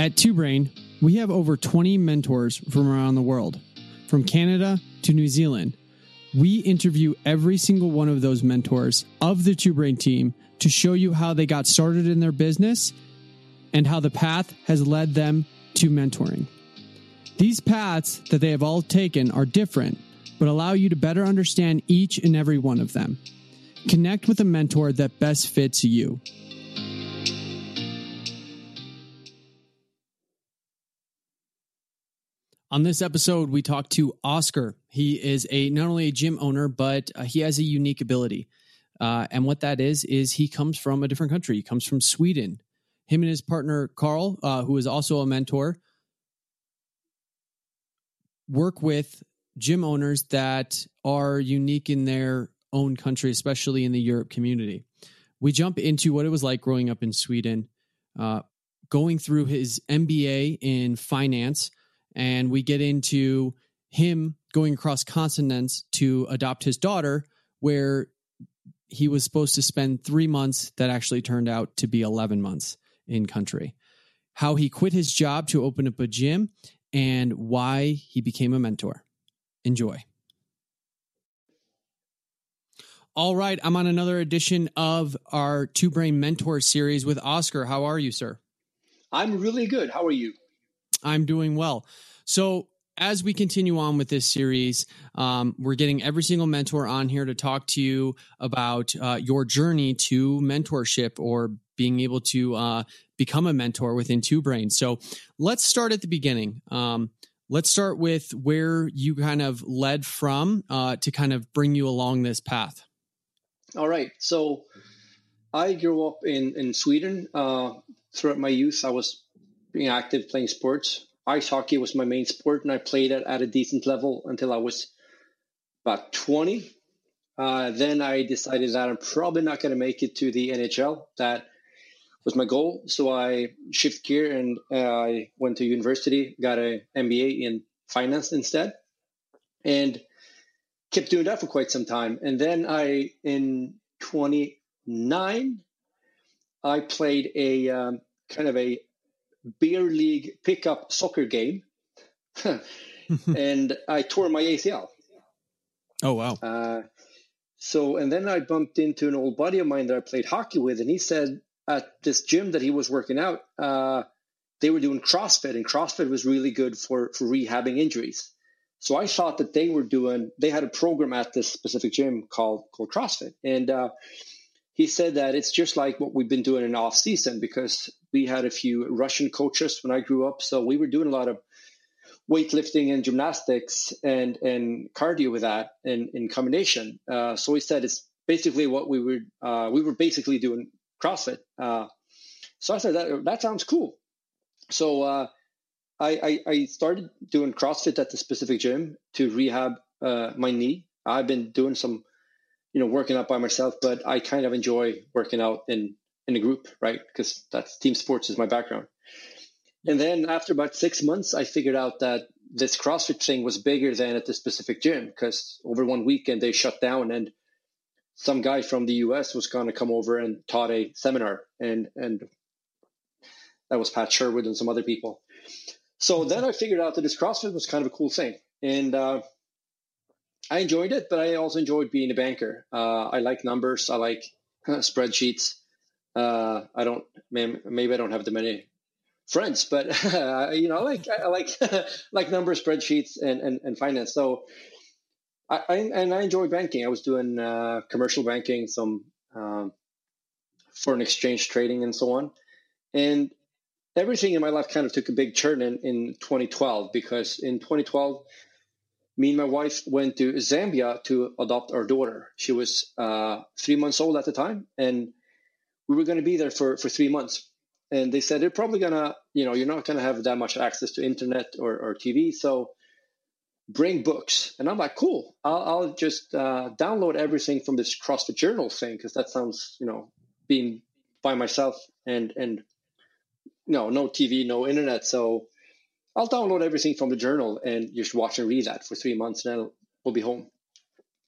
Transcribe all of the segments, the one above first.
At Two Brain, we have over 20 mentors from around the world, from Canada to New Zealand. We interview every single one of those mentors of the Two Brain team to show you how they got started in their business and how the path has led them to mentoring. These paths that they have all taken are different, but allow you to better understand each and every one of them. Connect with a mentor that best fits you. On this episode, we talk to Oscar. He is a not only a gym owner, but uh, he has a unique ability. Uh, and what that is is he comes from a different country. He comes from Sweden. Him and his partner Carl, uh, who is also a mentor, work with gym owners that are unique in their own country, especially in the Europe community. We jump into what it was like growing up in Sweden, uh, going through his MBA in finance and we get into him going across continents to adopt his daughter, where he was supposed to spend three months that actually turned out to be 11 months in country. How he quit his job to open up a gym and why he became a mentor. Enjoy. All right, I'm on another edition of our Two Brain Mentor series with Oscar. How are you, sir? I'm really good. How are you? I'm doing well. So, as we continue on with this series, um, we're getting every single mentor on here to talk to you about uh, your journey to mentorship or being able to uh, become a mentor within Two Brains. So, let's start at the beginning. Um, let's start with where you kind of led from uh, to kind of bring you along this path. All right. So, I grew up in in Sweden. Uh, throughout my youth, I was being active playing sports ice hockey was my main sport, and I played it at a decent level until I was about 20. Uh, then I decided that I'm probably not going to make it to the NHL. That was my goal. So I shift gear and uh, I went to university, got an MBA in finance instead, and kept doing that for quite some time. And then I, in 29, I played a um, kind of a beer league pickup soccer game, and I tore my ACL. Oh wow! Uh, so and then I bumped into an old buddy of mine that I played hockey with, and he said at this gym that he was working out, uh, they were doing CrossFit, and CrossFit was really good for for rehabbing injuries. So I thought that they were doing they had a program at this specific gym called called CrossFit, and uh, he said that it's just like what we've been doing in off season because we had a few Russian coaches when I grew up, so we were doing a lot of weightlifting and gymnastics and and cardio with that in in combination. Uh, so he said it's basically what we were uh, we were basically doing CrossFit. Uh, so I said that that sounds cool. So uh, I, I, I started doing CrossFit at the specific gym to rehab uh, my knee. I've been doing some you know working out by myself, but I kind of enjoy working out in in a group, right? Because that's team sports is my background. And then after about six months, I figured out that this CrossFit thing was bigger than at the specific gym because over one weekend they shut down and some guy from the US was going to come over and taught a seminar and and that was Pat Sherwood and some other people. So then I figured out that this CrossFit was kind of a cool thing. And uh, I enjoyed it, but I also enjoyed being a banker. Uh, I like numbers. I like spreadsheets. Uh, I don't, maybe I don't have that many friends, but you know, I like, I like, like number spreadsheets and, and, and finance. So I, I, and I enjoy banking. I was doing, uh, commercial banking, some, um, foreign exchange trading and so on. And everything in my life kind of took a big turn in, in 2012 because in 2012, me and my wife went to Zambia to adopt our daughter. She was uh, three months old at the time, and we were going to be there for, for three months. And they said they're probably going to, you know, you're not going to have that much access to internet or, or TV. So bring books. And I'm like, cool, I'll, I'll just uh, download everything from this CrossFit Journal thing because that sounds, you know, being by myself and, and, know, no TV, no internet. So I'll download everything from the journal and just watch and read that for three months, and then we'll be home.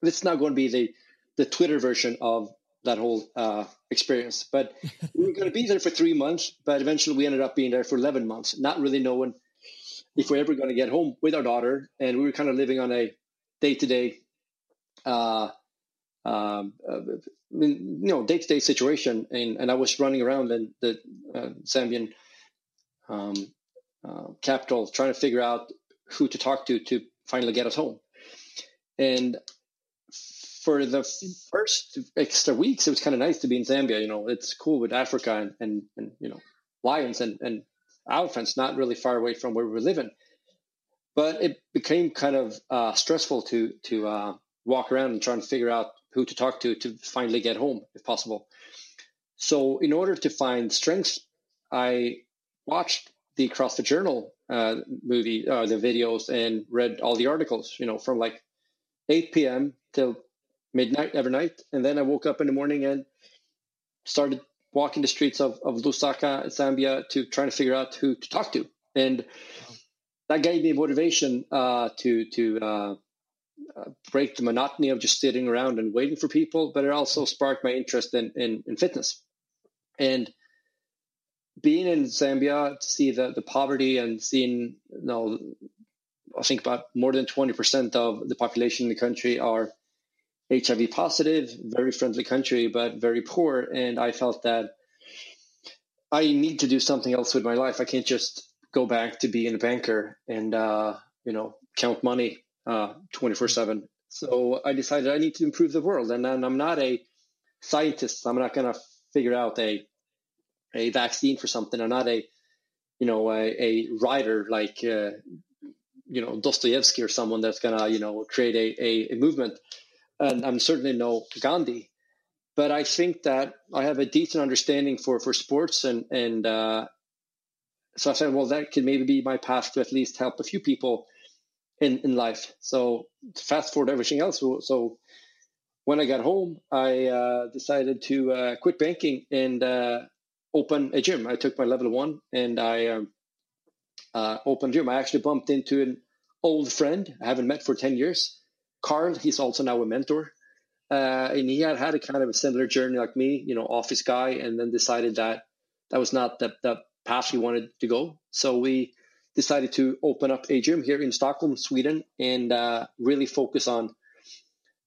It's not going to be the the Twitter version of that whole uh, experience. But we were going to be there for three months, but eventually we ended up being there for 11 months, not really knowing if we're ever going to get home with our daughter. And we were kind of living on a day to day, you know, day to day situation. And, and I was running around in the uh, Zambian um, uh, capital trying to figure out who to talk to to finally get us home. And for the first extra weeks, it was kind of nice to be in Zambia. You know, it's cool with Africa and, and, and you know, lions and, and elephants not really far away from where we were living. But it became kind of uh, stressful to to uh, walk around and try and figure out who to talk to to finally get home, if possible. So, in order to find strength, I watched the CrossFit Journal uh, movie, uh, the videos, and read all the articles. You know, from like 8 p.m. till midnight every night. And then I woke up in the morning and started walking the streets of, of Lusaka, Zambia, to trying to figure out who to talk to. And that gave me motivation uh, to to uh, uh, break the monotony of just sitting around and waiting for people. But it also sparked my interest in in, in fitness. And being in Zambia to see the, the poverty and seeing, you know, I think about more than 20% of the population in the country are HIV positive, very friendly country, but very poor. And I felt that I need to do something else with my life. I can't just go back to being a banker and, uh, you know, count money uh, 24 7. So I decided I need to improve the world. And, and I'm not a scientist. I'm not going to figure out a, a vaccine for something. I'm not a, you know, a, a writer like, uh, you know, Dostoevsky or someone that's going to, you know, create a, a, a movement and I'm certainly no Gandhi, but I think that I have a decent understanding for for sports, and and uh, so I said, well, that could maybe be my path to at least help a few people in in life. So fast forward everything else. So when I got home, I uh, decided to uh, quit banking and uh, open a gym. I took my level one and I um, uh, opened a gym. I actually bumped into an old friend I haven't met for ten years Carl, he's also now a mentor. Uh, and he had had a kind of a similar journey like me, you know, office guy, and then decided that that was not the, the path he wanted to go. So we decided to open up a gym here in Stockholm, Sweden, and uh, really focus on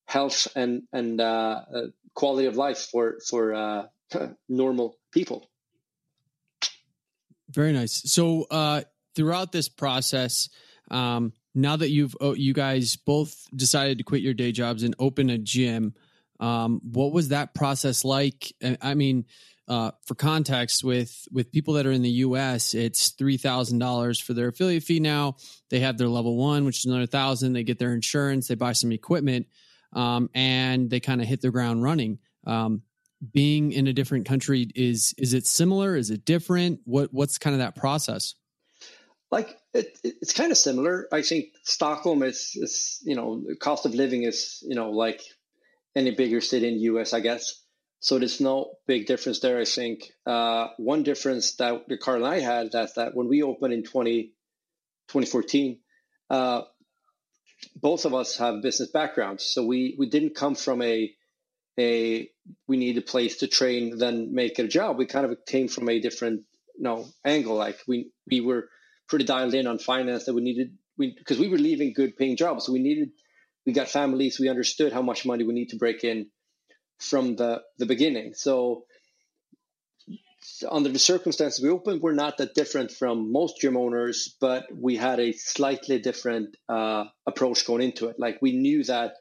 health and and uh, uh quality of life for for uh, normal people. Very nice. So uh, throughout this process, um, now that you've oh, you guys both decided to quit your day jobs and open a gym um, what was that process like? I mean uh, for context with with people that are in the us it's $3000 for their affiliate fee now. They have their level one which is another thousand. They get their insurance. They buy some equipment um, and they kind of hit the ground running. Um, being in a different country is is it similar? Is it different? What what's kind of that process? Like it, it's kind of similar. I think Stockholm is, is, you know, the cost of living is, you know, like any bigger city in the US, I guess. So there's no big difference there. I think uh, one difference that the Carl and I had that's that when we opened in 20, 2014, uh, both of us have business backgrounds. So we, we didn't come from a, a, we need a place to train, then make it a job. We kind of came from a different, you know, angle. Like we, we were, pretty dialed in on finance that we needed we because we were leaving good paying jobs. So we needed we got families, we understood how much money we need to break in from the the beginning. So under the circumstances we opened, we're not that different from most gym owners, but we had a slightly different uh, approach going into it. Like we knew that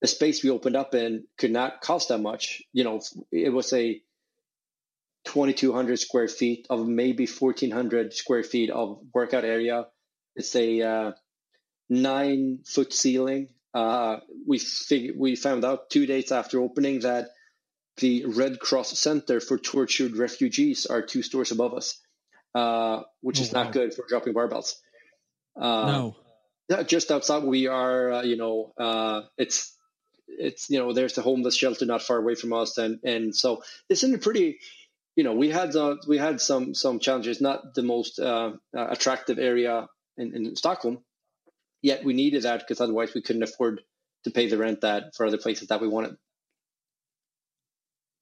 the space we opened up in could not cost that much. You know, it was a 2,200 square feet of maybe 1,400 square feet of workout area. It's a uh, nine foot ceiling. Uh, we fig- we found out two days after opening that the Red Cross Center for tortured refugees are two stores above us, uh, which oh, is wow. not good for dropping barbells. Uh, no, yeah, just outside we are. Uh, you know, uh, it's it's you know there's the homeless shelter not far away from us, and and so it's in a pretty you know, we had uh, we had some some challenges. Not the most uh, uh, attractive area in, in Stockholm, yet we needed that because otherwise we couldn't afford to pay the rent that for other places that we wanted.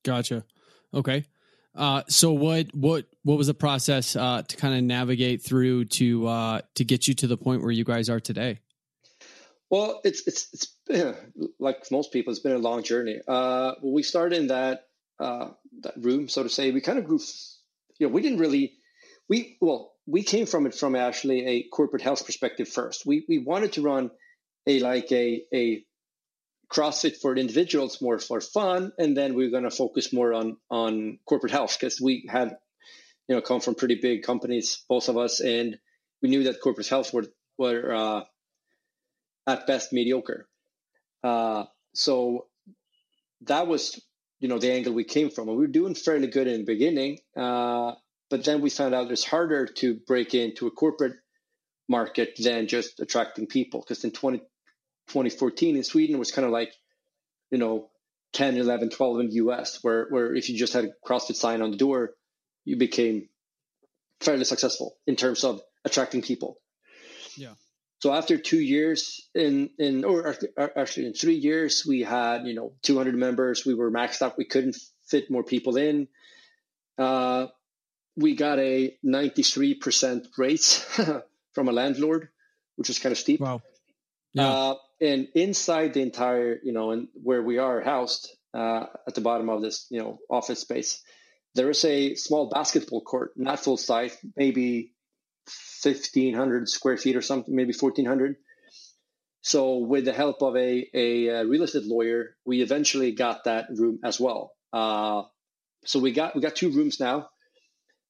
Gotcha. Okay. Uh, so what what what was the process uh, to kind of navigate through to uh, to get you to the point where you guys are today? Well, it's it's it's like most people, it's been a long journey. Uh, we started in that uh, that room, so to say. We kind of grew. You know, we didn't really. We well, we came from it from actually a corporate health perspective first. We we wanted to run a like a a CrossFit for individuals more for fun, and then we are going to focus more on on corporate health because we had you know come from pretty big companies, both of us, and we knew that corporate health were were uh, at best mediocre. Uh, so that was, you know, the angle we came from. And we were doing fairly good in the beginning, uh, but then we found out it's harder to break into a corporate market than just attracting people. Because in 20, 2014 in Sweden, it was kind of like, you know, 10, 11, 12 in the US, where, where if you just had a CrossFit sign on the door, you became fairly successful in terms of attracting people. Yeah. So after two years in in or actually in three years, we had you know 200 members. We were maxed out. We couldn't fit more people in. Uh, we got a 93% raise from a landlord, which was kind of steep. Wow. Yeah. Uh, and inside the entire, you know, and where we are housed uh, at the bottom of this, you know, office space, there is a small basketball court, not full size, maybe 1500 square feet or something, maybe 1400. So with the help of a, a, a real estate lawyer, we eventually got that room as well. Uh, so we got we got two rooms now,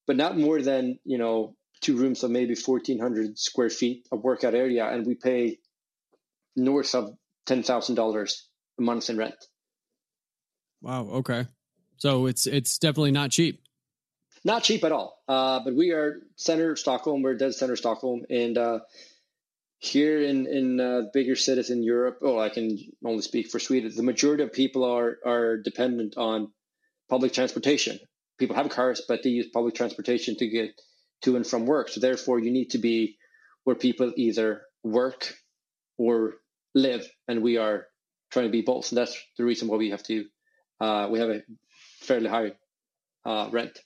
but not more than you know two rooms of maybe 1400 square feet of workout area, and we pay north of ten thousand dollars a month in rent. Wow. Okay. So it's it's definitely not cheap not cheap at all. Uh, but we are center Stockholm. We're dead center Stockholm, and uh, here in in uh, bigger cities in Europe. Oh, I can only speak for Sweden. The majority of people are are dependent on public transportation. People have cars, but they use public transportation to get to and from work. So therefore, you need to be where people either work or live, and we are trying to be both. And that's the reason why we have to. Uh, we have a fairly high uh, rent.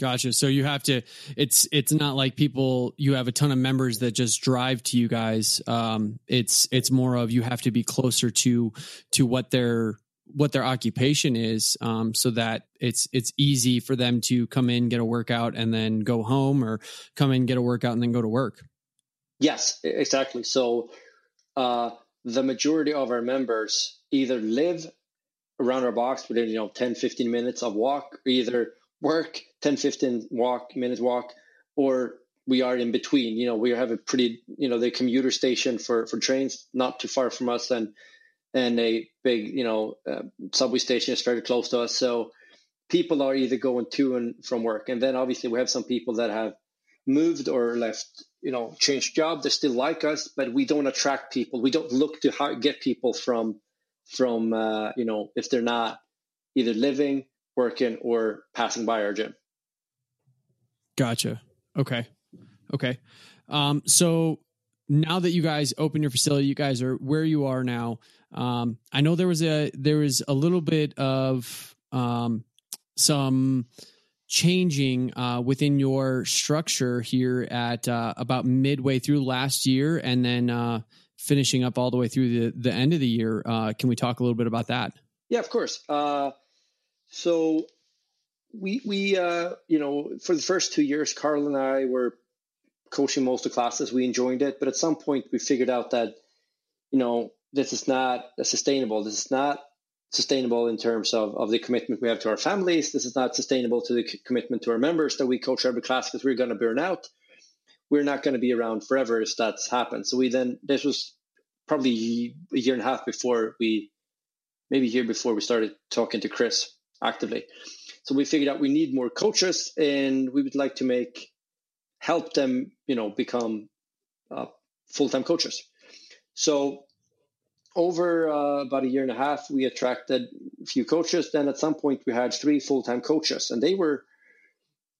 Gotcha. So you have to. It's it's not like people. You have a ton of members that just drive to you guys. Um, it's it's more of you have to be closer to to what their what their occupation is, um, so that it's it's easy for them to come in, get a workout, and then go home, or come in, get a workout, and then go to work. Yes, exactly. So uh, the majority of our members either live around our box within you know 10, 15 minutes of walk, either work 10 15 walk minute walk or we are in between. You know we have a pretty you know the commuter station for for trains not too far from us and and a big you know uh, subway station is very close to us. So people are either going to and from work. And then obviously we have some people that have moved or left you know changed job. They still like us but we don't attract people. We don't look to get people from from uh, you know if they're not either living working or passing by our gym. Gotcha. Okay. Okay. Um, so now that you guys open your facility, you guys are where you are now. Um, I know there was a there was a little bit of um, some changing uh, within your structure here at uh, about midway through last year, and then uh, finishing up all the way through the the end of the year. Uh, can we talk a little bit about that? Yeah, of course. So we we uh, you know for the first two years, Carl and I were coaching most of the classes. We enjoyed it, but at some point we figured out that you know this is not sustainable. This is not sustainable in terms of, of the commitment we have to our families. This is not sustainable to the commitment to our members that we coach every class because we're going to burn out. We're not going to be around forever if that's happened. So we then this was probably a year and a half before we maybe a year before we started talking to Chris actively. So we figured out we need more coaches, and we would like to make help them, you know, become uh, full time coaches. So over uh, about a year and a half, we attracted a few coaches. Then at some point, we had three full time coaches, and they were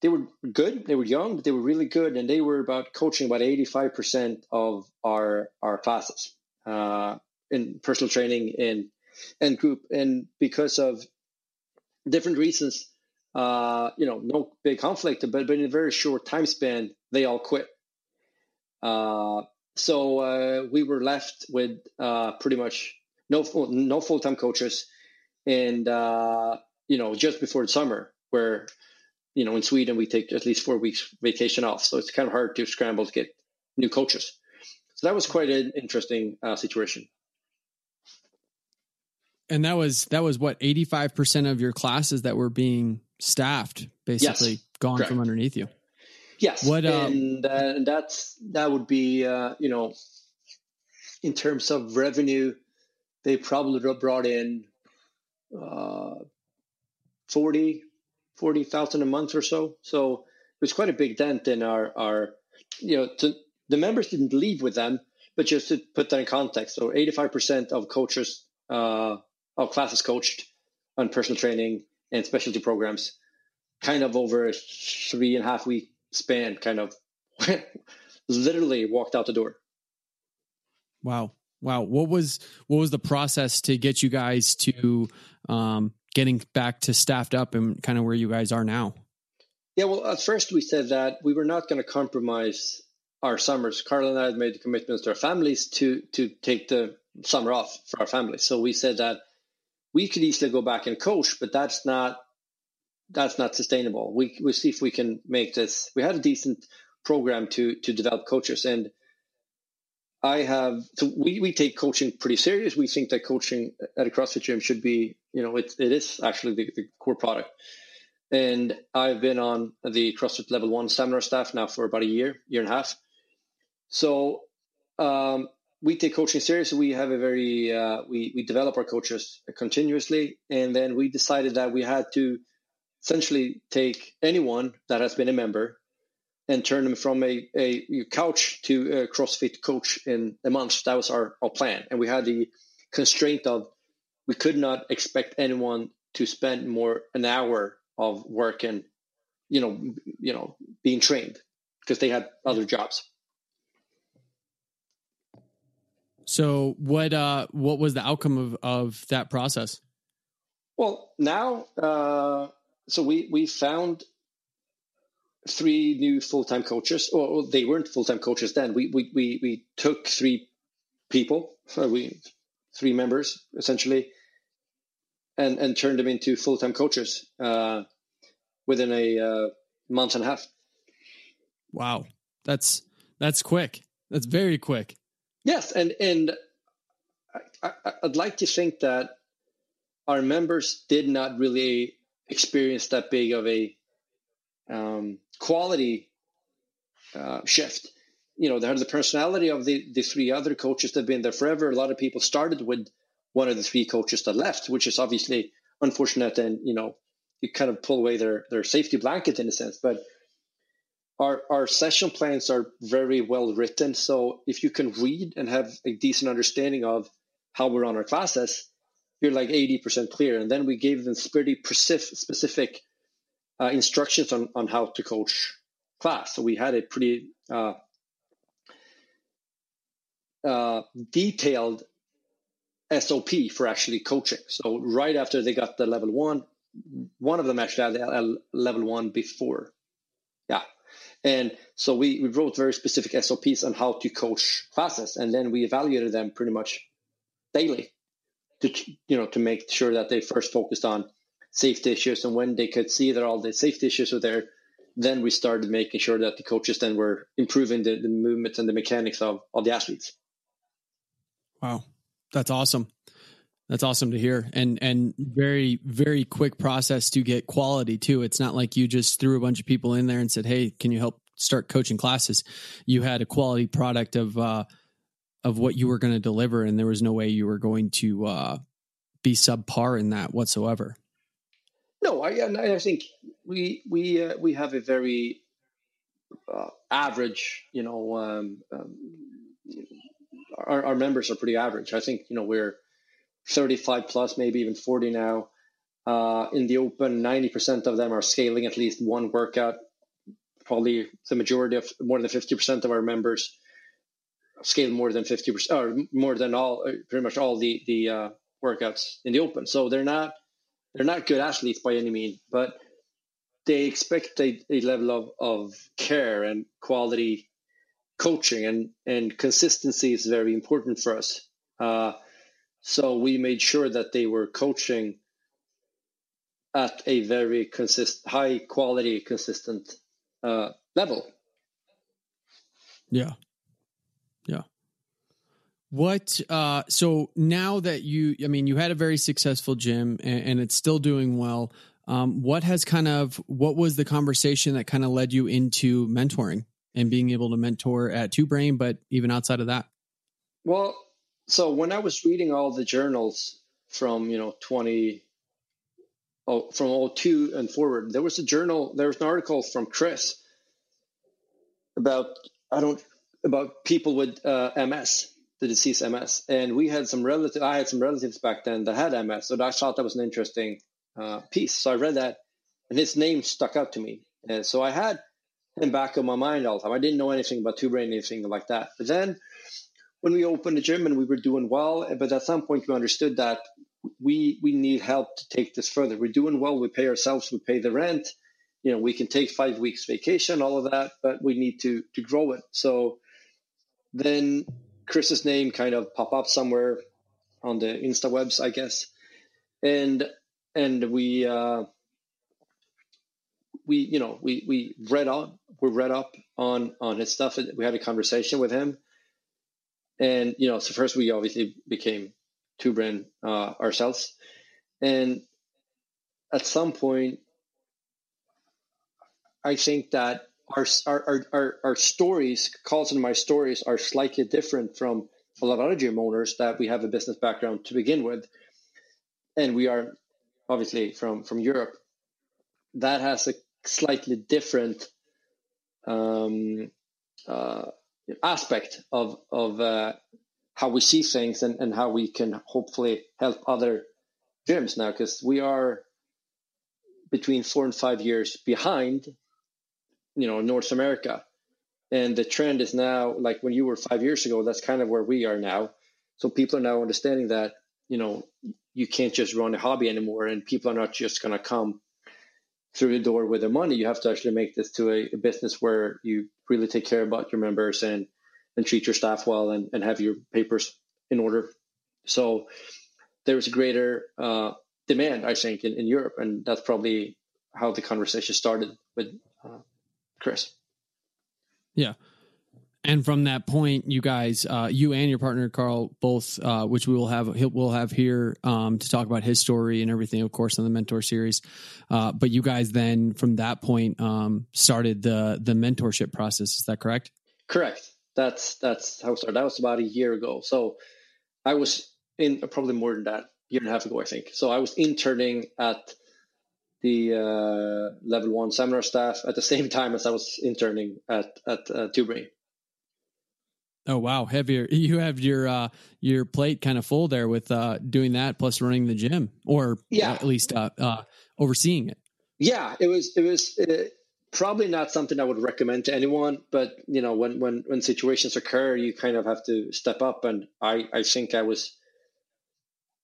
they were good. They were young, but they were really good, and they were about coaching about eighty five percent of our our classes uh, in personal training and and group. And because of different reasons. Uh, you know, no big conflict, but but in a very short time span, they all quit. Uh, so uh, we were left with uh, pretty much no no full time coaches, and uh, you know just before the summer, where you know in Sweden we take at least four weeks vacation off, so it's kind of hard to scramble to get new coaches. So that was quite an interesting uh, situation. And that was that was what eighty five percent of your classes that were being staffed, basically yes, gone correct. from underneath you. Yes, what um, and, uh, that's that would be uh, you know in terms of revenue, they probably brought in uh, 40 40,000 a month or so. So it was quite a big dent in our our you know to, the members didn't leave with them, but just to put that in context, so 85% of coaches uh, of classes coached on personal training and specialty programs, kind of over a three and a half week span kind of literally walked out the door. Wow. Wow. What was what was the process to get you guys to um, getting back to staffed up and kind of where you guys are now? Yeah, well, at first we said that we were not going to compromise our summers. Carl and I had made commitments to our families to to take the summer off for our families. So we said that we could easily go back and coach, but that's not that's not sustainable. We we see if we can make this. We had a decent program to to develop coaches, and I have so we we take coaching pretty serious. We think that coaching at a CrossFit gym should be you know it it is actually the, the core product. And I've been on the CrossFit Level One seminar staff now for about a year, year and a half. So um, we take coaching seriously. We have a very uh, we we develop our coaches continuously, and then we decided that we had to essentially take anyone that has been a member and turn them from a, a couch to a CrossFit coach in a month. That was our, our plan. And we had the constraint of we could not expect anyone to spend more an hour of work and you know you know being trained because they had other jobs. So what uh what was the outcome of of that process? Well, now uh so we we found three new full time coaches. Or they weren't full time coaches then. We we we we took three people, so we three members essentially, and and turned them into full time coaches uh, within a uh, month and a half. Wow, that's that's quick. That's very quick. Yes, and and I, I'd like to think that our members did not really experience that big of a um, quality uh, shift. You know, had the personality of the, the three other coaches that have been there forever. A lot of people started with one of the three coaches that left, which is obviously unfortunate. And, you know, you kind of pull away their, their safety blanket in a sense. But our, our session plans are very well written. So if you can read and have a decent understanding of how we run our classes, you're like 80% clear. And then we gave them pretty specific uh, instructions on, on how to coach class. So we had a pretty uh, uh, detailed SOP for actually coaching. So right after they got the level one, one of them actually had level one before. Yeah. And so we, we wrote very specific SOPs on how to coach classes. And then we evaluated them pretty much daily to you know to make sure that they first focused on safety issues and when they could see that all the safety issues were there then we started making sure that the coaches then were improving the, the movements and the mechanics of, of the athletes wow that's awesome that's awesome to hear and and very very quick process to get quality too it's not like you just threw a bunch of people in there and said hey can you help start coaching classes you had a quality product of uh of what you were going to deliver, and there was no way you were going to uh, be subpar in that whatsoever. No, I, I think we we uh, we have a very uh, average, you know, um, um, our, our members are pretty average. I think you know we're 35 plus, maybe even 40 now. Uh, in the open, 90% of them are scaling at least one workout. Probably the majority of more than 50% of our members scale more than 50% or more than all, uh, pretty much all the, the uh, workouts in the open. So they're not they're not good athletes by any means, but they expect a, a level of, of care and quality coaching and, and consistency is very important for us. Uh, so we made sure that they were coaching at a very consist high quality consistent uh, level. Yeah. Yeah. What uh so now that you I mean you had a very successful gym and, and it's still doing well. Um, what has kind of what was the conversation that kind of led you into mentoring and being able to mentor at Two Brain, but even outside of that? Well, so when I was reading all the journals from you know 20 oh, from 02 and forward, there was a journal, there was an article from Chris about I don't about people with uh, MS, the disease MS, and we had some relative. I had some relatives back then that had MS, so I thought that was an interesting uh, piece. So I read that, and his name stuck out to me, and so I had him back in my mind all the time. I didn't know anything about two brain, anything like that. But then when we opened the gym and we were doing well, but at some point we understood that we we need help to take this further. We're doing well. We pay ourselves. We pay the rent. You know, we can take five weeks vacation, all of that, but we need to to grow it. So then Chris's name kind of pop up somewhere on the Insta webs, I guess, and and we uh, we you know we we read on we read up on on his stuff. We had a conversation with him, and you know so first we obviously became Two Brain uh, ourselves, and at some point, I think that our our our, our stories, Carl's and my stories, are slightly different from a lot of other gym owners that we have a business background to begin with, and we are obviously from from Europe. That has a slightly different um, uh, aspect of of uh, how we see things and, and how we can hopefully help other gyms now because we are between four and five years behind you know North America, and the trend is now like when you were five years ago. That's kind of where we are now. So people are now understanding that you know you can't just run a hobby anymore, and people are not just going to come through the door with the money. You have to actually make this to a, a, business where you really take care about your members and and treat your staff well and, and have your papers in order. So there's a greater uh, demand, I think, in, in Europe, and that's probably how the conversation started with uh, Chris. Yeah. And from that point, you guys, uh, you and your partner Carl, both, uh, which we will have, we'll have here um, to talk about his story and everything, of course, on the mentor series. Uh, but you guys then, from that point, um, started the the mentorship process. Is that correct? Correct. That's that's how it started. That was about a year ago. So I was in probably more than that, year and a half ago, I think. So I was interning at the uh, level one seminar staff at the same time as I was interning at at uh. Oh wow, heavier! You have your uh, your plate kind of full there with uh, doing that plus running the gym, or yeah. at least uh, uh, overseeing it. Yeah, it was it was uh, probably not something I would recommend to anyone. But you know, when when when situations occur, you kind of have to step up. And I I think I was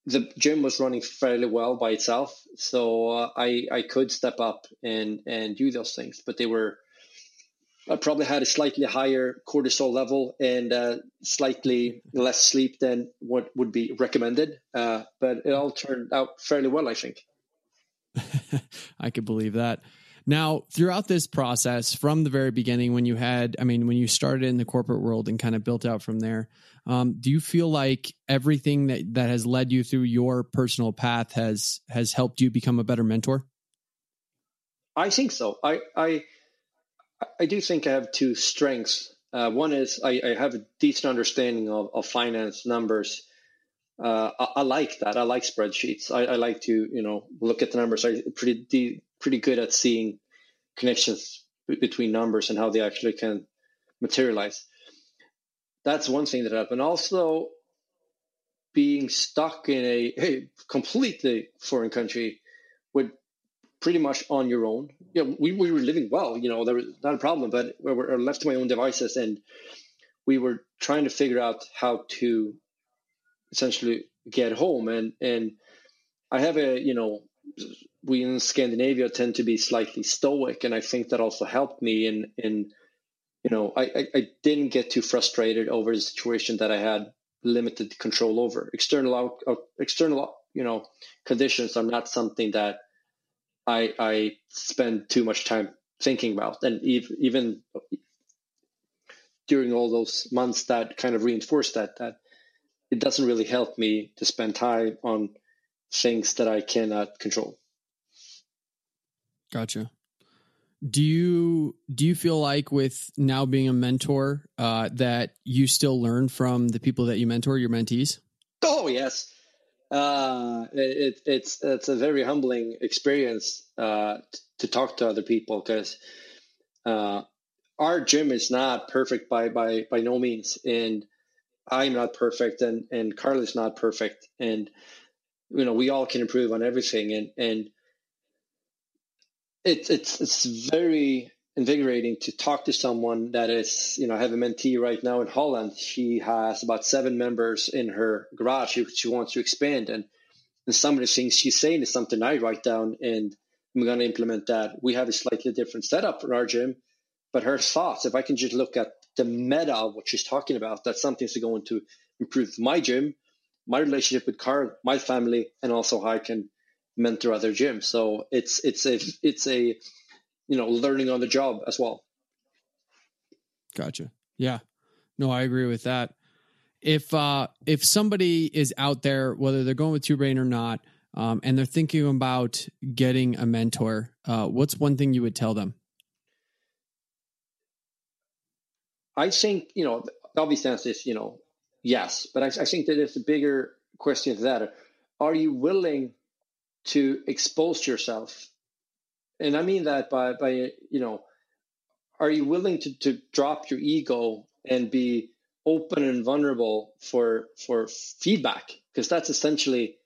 the gym was running fairly well by itself, so uh, I I could step up and and do those things. But they were I probably had a slightly higher cortisol level and uh, slightly less sleep than what would be recommended. Uh, but it all turned out fairly well, I think. I could believe that. Now, throughout this process, from the very beginning, when you had, I mean, when you started in the corporate world and kind of built out from there, um, do you feel like everything that that has led you through your personal path has has helped you become a better mentor? I think so. I I I do think I have two strengths. Uh, one is I, I, have a decent understanding of, of finance numbers. Uh, I, I, like that. I like spreadsheets. I, I, like to you know look at the numbers. I'm pretty pretty good at seeing connections between numbers and how they actually can materialize. That's one thing that happened. Also, being stuck in a, a completely foreign country with pretty much on your own. You know, we, we were living well, you know, there was not a problem, but we were left to my own devices and we were trying to figure out how to essentially get home. And, and I have a, you know, we in Scandinavia tend to be slightly stoic, and I think that also helped me in in you know I, I, I didn't get too frustrated over the situation that I had limited control over. External out, external you know conditions are not something that I I spend too much time thinking about, and even during all those months that kind of reinforced that that it doesn't really help me to spend time on things that I cannot control. Gotcha. Do you do you feel like with now being a mentor uh, that you still learn from the people that you mentor, your mentees? Oh yes, uh, it, it's it's a very humbling experience uh, to talk to other people because uh, our gym is not perfect by by by no means, and I'm not perfect, and and Carl is not perfect, and you know we all can improve on everything, and and it's it's it's very invigorating to talk to someone that is you know I have a mentee right now in Holland. She has about seven members in her garage. She, she wants to expand, and and some of the things she's saying is something I write down, and I'm going to implement that. We have a slightly different setup for our gym, but her thoughts. If I can just look at the meta of what she's talking about, that's something that's going to improve my gym, my relationship with Carl, my family, and also how I can mentor other gyms. So it's it's a it's a you know learning on the job as well. Gotcha. Yeah. No, I agree with that. If uh if somebody is out there, whether they're going with Two Brain or not, um, and they're thinking about getting a mentor, uh, what's one thing you would tell them? I think you know the obvious answer is you know yes, but I, I think that there's a bigger question to that. Are you willing to expose yourself. And I mean that by, by you know, are you willing to, to drop your ego and be open and vulnerable for for feedback? Because that's essentially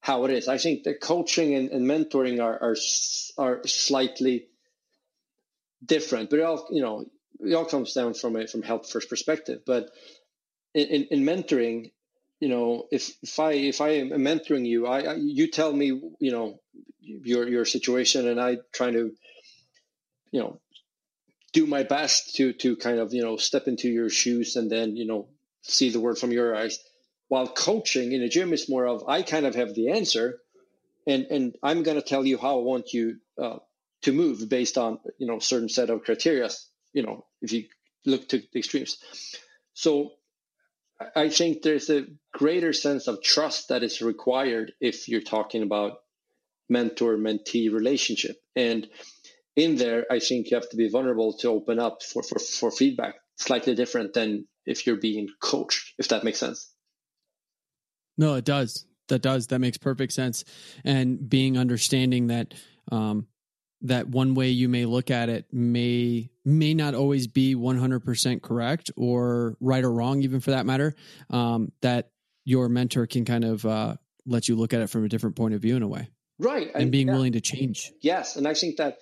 how it is. I think the coaching and, and mentoring are, are are slightly different, but it all you know it all comes down from a from health first perspective. But in, in, in mentoring, you know, if if I if I am mentoring you, I, I you tell me, you know, your your situation, and I try to, you know, do my best to to kind of you know step into your shoes and then you know see the world from your eyes. While coaching in a gym is more of I kind of have the answer, and and I'm going to tell you how I want you uh, to move based on you know certain set of criteria. You know, if you look to the extremes, so I think there's a greater sense of trust that is required if you're talking about mentor mentee relationship. And in there, I think you have to be vulnerable to open up for, for, for feedback, slightly different than if you're being coached, if that makes sense. No, it does. That does. That makes perfect sense. And being understanding that um, that one way you may look at it may may not always be 100% correct or right or wrong even for that matter um, that your mentor can kind of uh, let you look at it from a different point of view in a way. Right and, and being yeah. willing to change. Yes and i think that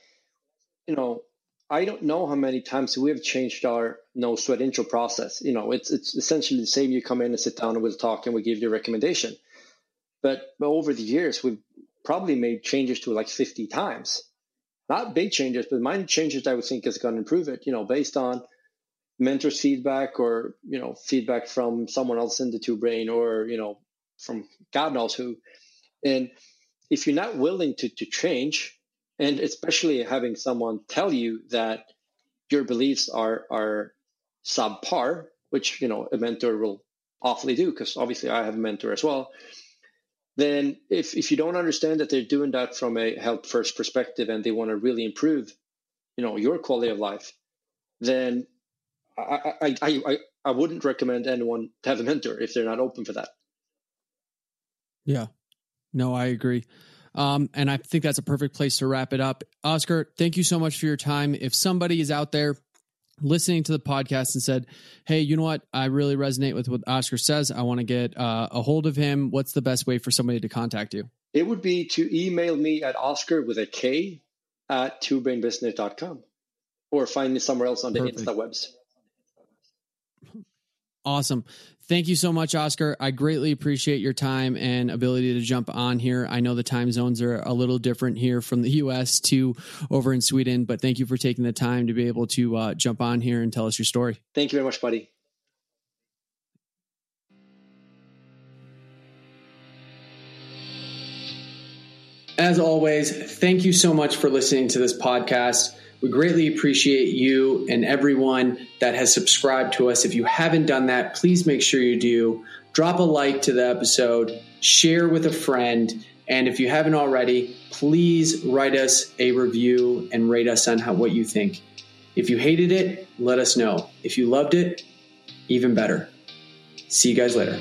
you know i don't know how many times we have changed our no sweat intro process. You know it's it's essentially the same. You come in and sit down and we'll talk and we give you a recommendation. But, but over the years we've probably made changes to like 50 times not big changes, but minor changes I would think is going to improve it, you know, based on mentor's feedback or, you know, feedback from someone else in the two brain or, you know, from God knows who. And if you're not willing to, to change, and especially having someone tell you that your beliefs are, are subpar, which, you know, a mentor will awfully do, because obviously I have a mentor as well then if, if you don't understand that they're doing that from a health first perspective and they want to really improve you know your quality of life then I, I, I, I wouldn't recommend anyone to have a mentor if they're not open for that. Yeah. No i agree. Um, and i think that's a perfect place to wrap it up. Oscar thank you so much for your time. If somebody is out there listening to the podcast and said, Hey, you know what? I really resonate with what Oscar says. I want to get uh, a hold of him. What's the best way for somebody to contact you? It would be to email me at Oscar with a K at twobrainbusiness.com or find me somewhere else on the Perfect. Insta webs. Awesome. Thank you so much, Oscar. I greatly appreciate your time and ability to jump on here. I know the time zones are a little different here from the US to over in Sweden, but thank you for taking the time to be able to uh, jump on here and tell us your story. Thank you very much, buddy. As always, thank you so much for listening to this podcast. We greatly appreciate you and everyone that has subscribed to us. If you haven't done that, please make sure you do. Drop a like to the episode, share with a friend, and if you haven't already, please write us a review and rate us on how, what you think. If you hated it, let us know. If you loved it, even better. See you guys later.